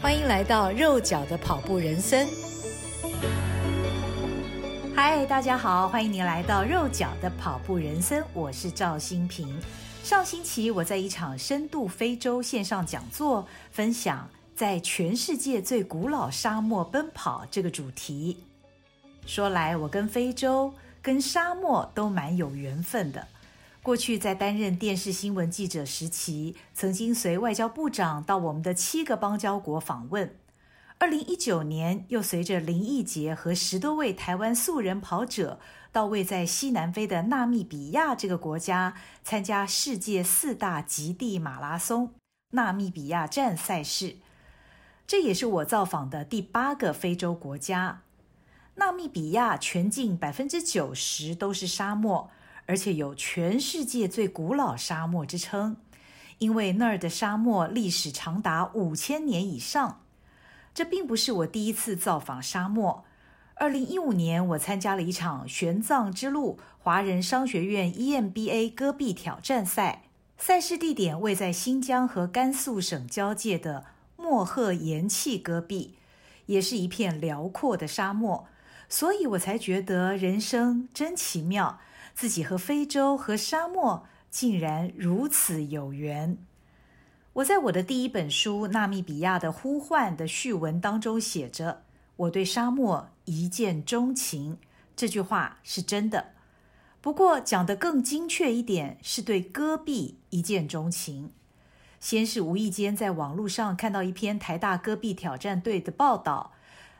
欢迎来到肉脚的跑步人生。嗨，大家好，欢迎您来到肉脚的跑步人生，我是赵新平。上星期我在一场深度非洲线上讲座，分享在全世界最古老沙漠奔跑这个主题。说来，我跟非洲、跟沙漠都蛮有缘分的。过去在担任电视新闻记者时期，曾经随外交部长到我们的七个邦交国访问。二零一九年，又随着林义杰和十多位台湾素人跑者，到位在西南非的纳米比亚这个国家，参加世界四大极地马拉松——纳米比亚站赛事。这也是我造访的第八个非洲国家。纳米比亚全境百分之九十都是沙漠。而且有全世界最古老沙漠之称，因为那儿的沙漠历史长达五千年以上。这并不是我第一次造访沙漠。二零一五年，我参加了一场玄奘之路华人商学院 EMBA 戈壁挑战赛，赛事地点位在新疆和甘肃省交界的莫赫延气戈壁，也是一片辽阔的沙漠。所以我才觉得人生真奇妙。自己和非洲和沙漠竟然如此有缘。我在我的第一本书《纳米比亚的呼唤》的序文当中写着：“我对沙漠一见钟情。”这句话是真的。不过讲得更精确一点，是对戈壁一见钟情。先是无意间在网络上看到一篇台大戈壁挑战队的报道。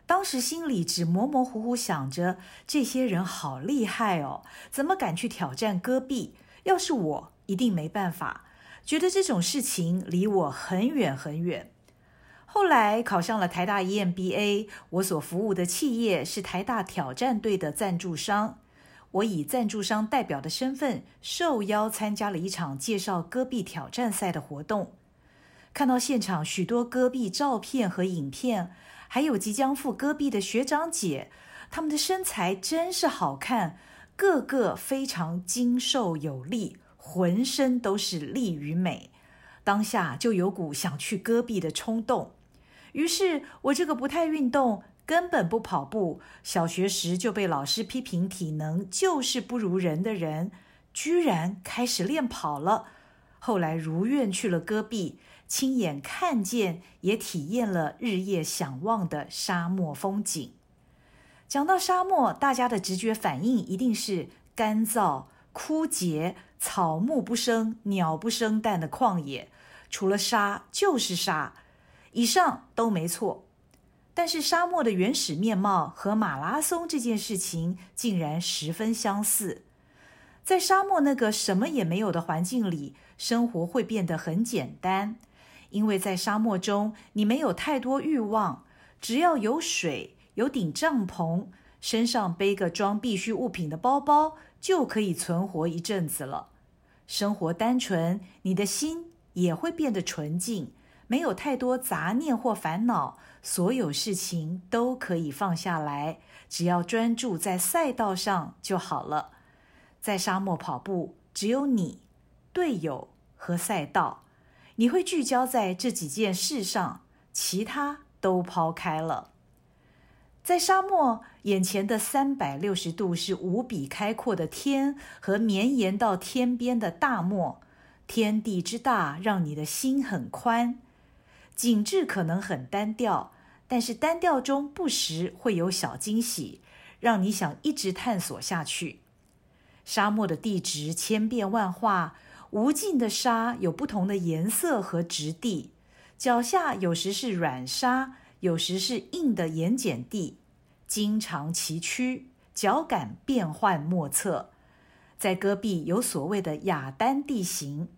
当时心里只模模糊糊想着，这些人好厉害哦，怎么敢去挑战戈壁？要是我，一定没办法。觉得这种事情离我很远很远。后来考上了台大 EMBA，我所服务的企业是台大挑战队的赞助商，我以赞助商代表的身份受邀参加了一场介绍戈壁挑战赛的活动。看到现场许多戈壁照片和影片。还有即将赴戈壁的学长姐，他们的身材真是好看，个个非常精瘦有力，浑身都是力与美。当下就有股想去戈壁的冲动。于是，我这个不太运动、根本不跑步、小学时就被老师批评体能就是不如人的人，居然开始练跑了。后来如愿去了戈壁。亲眼看见，也体验了日夜想望的沙漠风景。讲到沙漠，大家的直觉反应一定是干燥、枯竭、草木不生、鸟不生蛋的旷野，除了沙就是沙。以上都没错，但是沙漠的原始面貌和马拉松这件事情竟然十分相似。在沙漠那个什么也没有的环境里，生活会变得很简单。因为在沙漠中，你没有太多欲望，只要有水、有顶帐篷，身上背个装必需物品的包包，就可以存活一阵子了。生活单纯，你的心也会变得纯净，没有太多杂念或烦恼，所有事情都可以放下来，只要专注在赛道上就好了。在沙漠跑步，只有你、队友和赛道。你会聚焦在这几件事上，其他都抛开了。在沙漠，眼前的三百六十度是无比开阔的天和绵延到天边的大漠，天地之大让你的心很宽。景致可能很单调，但是单调中不时会有小惊喜，让你想一直探索下去。沙漠的地质千变万化。无尽的沙有不同的颜色和质地，脚下有时是软沙，有时是硬的盐碱地，经常崎岖，脚感变幻莫测。在戈壁有所谓的雅丹地形，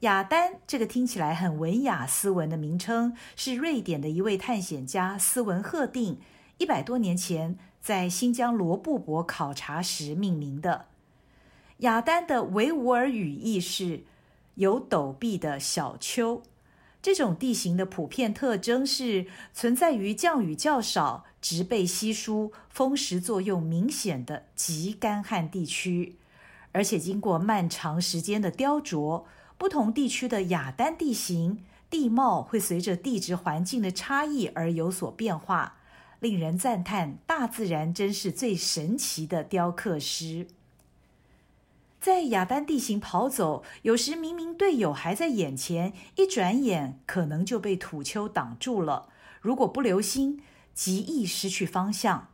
雅丹这个听起来很文雅斯文的名称，是瑞典的一位探险家斯文赫定一百多年前在新疆罗布泊考察时命名的。雅丹的维吾尔语意是有陡壁的小丘。这种地形的普遍特征是存在于降雨较少、植被稀疏、风蚀作用明显的极干旱地区，而且经过漫长时间的雕琢，不同地区的雅丹地形地貌会随着地质环境的差异而有所变化，令人赞叹。大自然真是最神奇的雕刻师。在亚丹地形跑走，有时明明队友还在眼前，一转眼可能就被土丘挡住了。如果不留心，极易失去方向。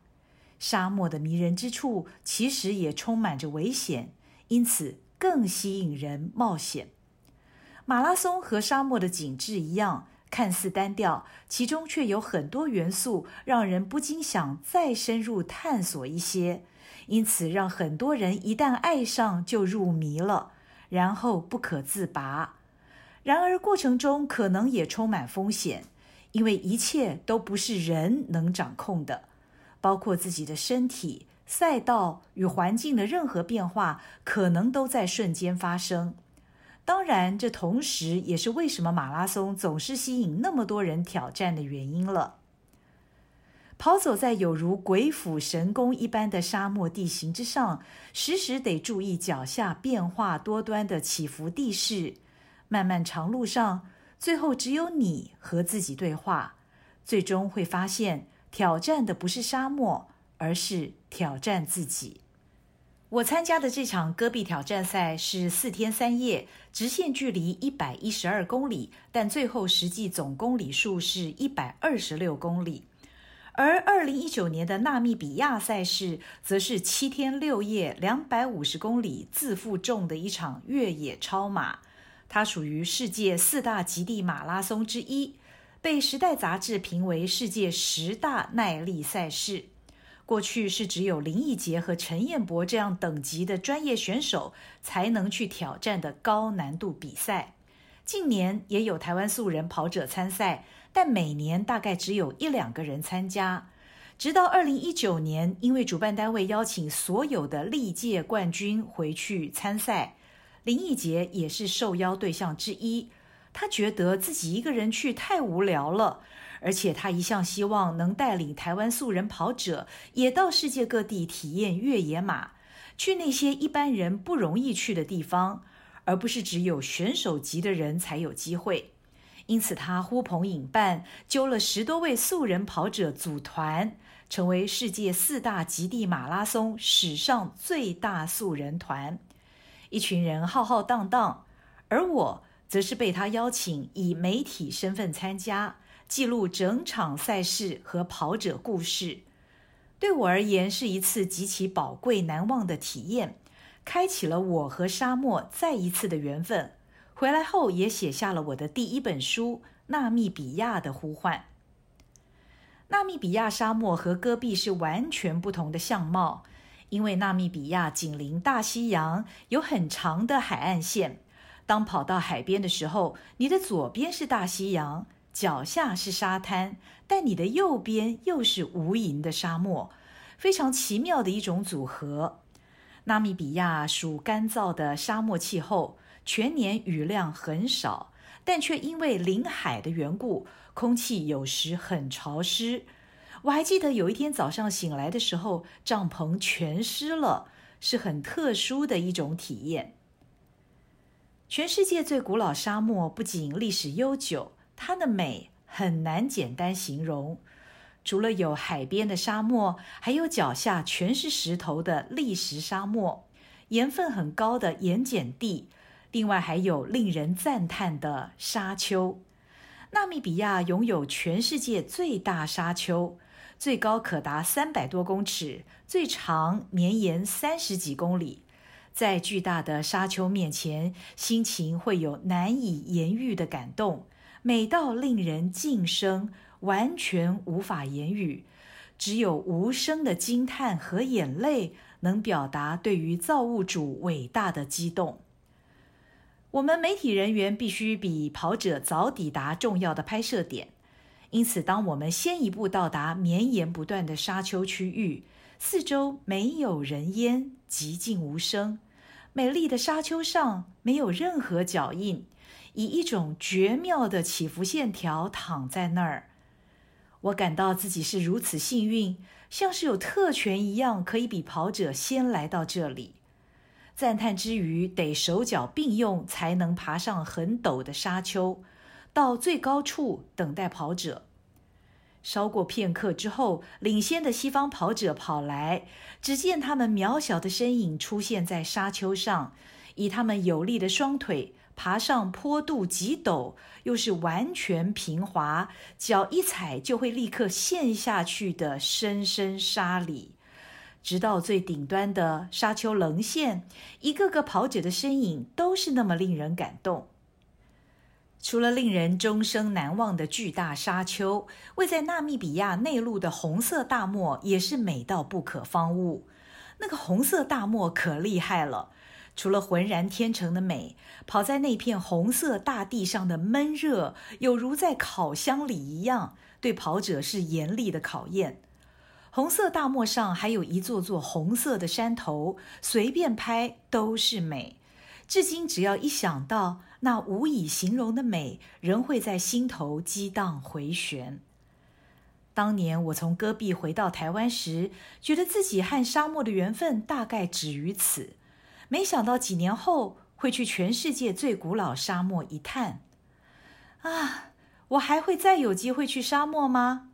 沙漠的迷人之处，其实也充满着危险，因此更吸引人冒险。马拉松和沙漠的景致一样，看似单调，其中却有很多元素，让人不禁想再深入探索一些。因此，让很多人一旦爱上就入迷了，然后不可自拔。然而，过程中可能也充满风险，因为一切都不是人能掌控的，包括自己的身体、赛道与环境的任何变化，可能都在瞬间发生。当然，这同时也是为什么马拉松总是吸引那么多人挑战的原因了。跑走在有如鬼斧神工一般的沙漠地形之上，时时得注意脚下变化多端的起伏地势。漫漫长路上，最后只有你和自己对话，最终会发现，挑战的不是沙漠，而是挑战自己。我参加的这场戈壁挑战赛是四天三夜，直线距离一百一十二公里，但最后实际总公里数是一百二十六公里。而二零一九年的纳米比亚赛事，则是七天六夜，两百五十公里自负重的一场越野超马。它属于世界四大极地马拉松之一，被《时代》杂志评为世界十大耐力赛事。过去是只有林义杰和陈彦博这样等级的专业选手才能去挑战的高难度比赛。近年也有台湾素人跑者参赛，但每年大概只有一两个人参加。直到二零一九年，因为主办单位邀请所有的历届冠军回去参赛，林奕杰也是受邀对象之一。他觉得自己一个人去太无聊了。而且他一向希望能带领台湾素人跑者也到世界各地体验越野马，去那些一般人不容易去的地方，而不是只有选手级的人才有机会。因此，他呼朋引伴，揪了十多位素人跑者组团，成为世界四大极地马拉松史上最大素人团。一群人浩浩荡荡，而我则是被他邀请以媒体身份参加。记录整场赛事和跑者故事，对我而言是一次极其宝贵难忘的体验，开启了我和沙漠再一次的缘分。回来后也写下了我的第一本书《纳米比亚的呼唤》。纳米比亚沙漠和戈壁是完全不同的相貌，因为纳米比亚紧邻大西洋，有很长的海岸线。当跑到海边的时候，你的左边是大西洋。脚下是沙滩，但你的右边又是无垠的沙漠，非常奇妙的一种组合。纳米比亚属干燥的沙漠气候，全年雨量很少，但却因为临海的缘故，空气有时很潮湿。我还记得有一天早上醒来的时候，帐篷全湿了，是很特殊的一种体验。全世界最古老沙漠不仅历史悠久。它的美很难简单形容，除了有海边的沙漠，还有脚下全是石头的砾石沙漠，盐分很高的盐碱地，另外还有令人赞叹的沙丘。纳米比亚拥有全世界最大沙丘，最高可达三百多公尺，最长绵延三十几公里。在巨大的沙丘面前，心情会有难以言喻的感动。美到令人噤声，完全无法言语，只有无声的惊叹和眼泪能表达对于造物主伟大的激动。我们媒体人员必须比跑者早抵达重要的拍摄点，因此，当我们先一步到达绵延不断的沙丘区域，四周没有人烟，寂静无声，美丽的沙丘上没有任何脚印。以一种绝妙的起伏线条躺在那儿，我感到自己是如此幸运，像是有特权一样，可以比跑者先来到这里。赞叹之余，得手脚并用才能爬上很陡的沙丘，到最高处等待跑者。稍过片刻之后，领先的西方跑者跑来，只见他们渺小的身影出现在沙丘上，以他们有力的双腿爬上坡度极陡，又是完全平滑，脚一踩就会立刻陷下去的深深沙里，直到最顶端的沙丘棱线，一个个跑者的身影都是那么令人感动。除了令人终生难忘的巨大沙丘，位在纳米比亚内陆的红色大漠也是美到不可方物。那个红色大漠可厉害了，除了浑然天成的美，跑在那片红色大地上的闷热，有如在烤箱里一样，对跑者是严厉的考验。红色大漠上还有一座座红色的山头，随便拍都是美。至今，只要一想到那无以形容的美，仍会在心头激荡回旋。当年我从戈壁回到台湾时，觉得自己和沙漠的缘分大概止于此。没想到几年后会去全世界最古老沙漠一探。啊，我还会再有机会去沙漠吗？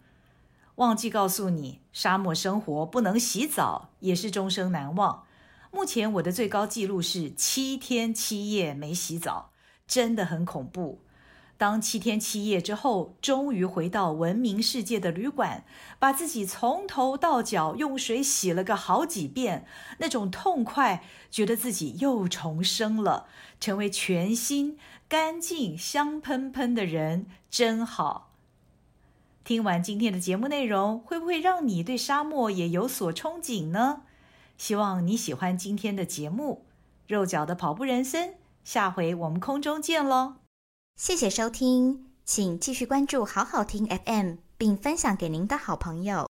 忘记告诉你，沙漠生活不能洗澡，也是终生难忘。目前我的最高纪录是七天七夜没洗澡，真的很恐怖。当七天七夜之后，终于回到文明世界的旅馆，把自己从头到脚用水洗了个好几遍，那种痛快，觉得自己又重生了，成为全新、干净、香喷喷的人，真好。听完今天的节目内容，会不会让你对沙漠也有所憧憬呢？希望你喜欢今天的节目，肉脚的跑步人生。下回我们空中见喽！谢谢收听，请继续关注好好听 FM，并分享给您的好朋友。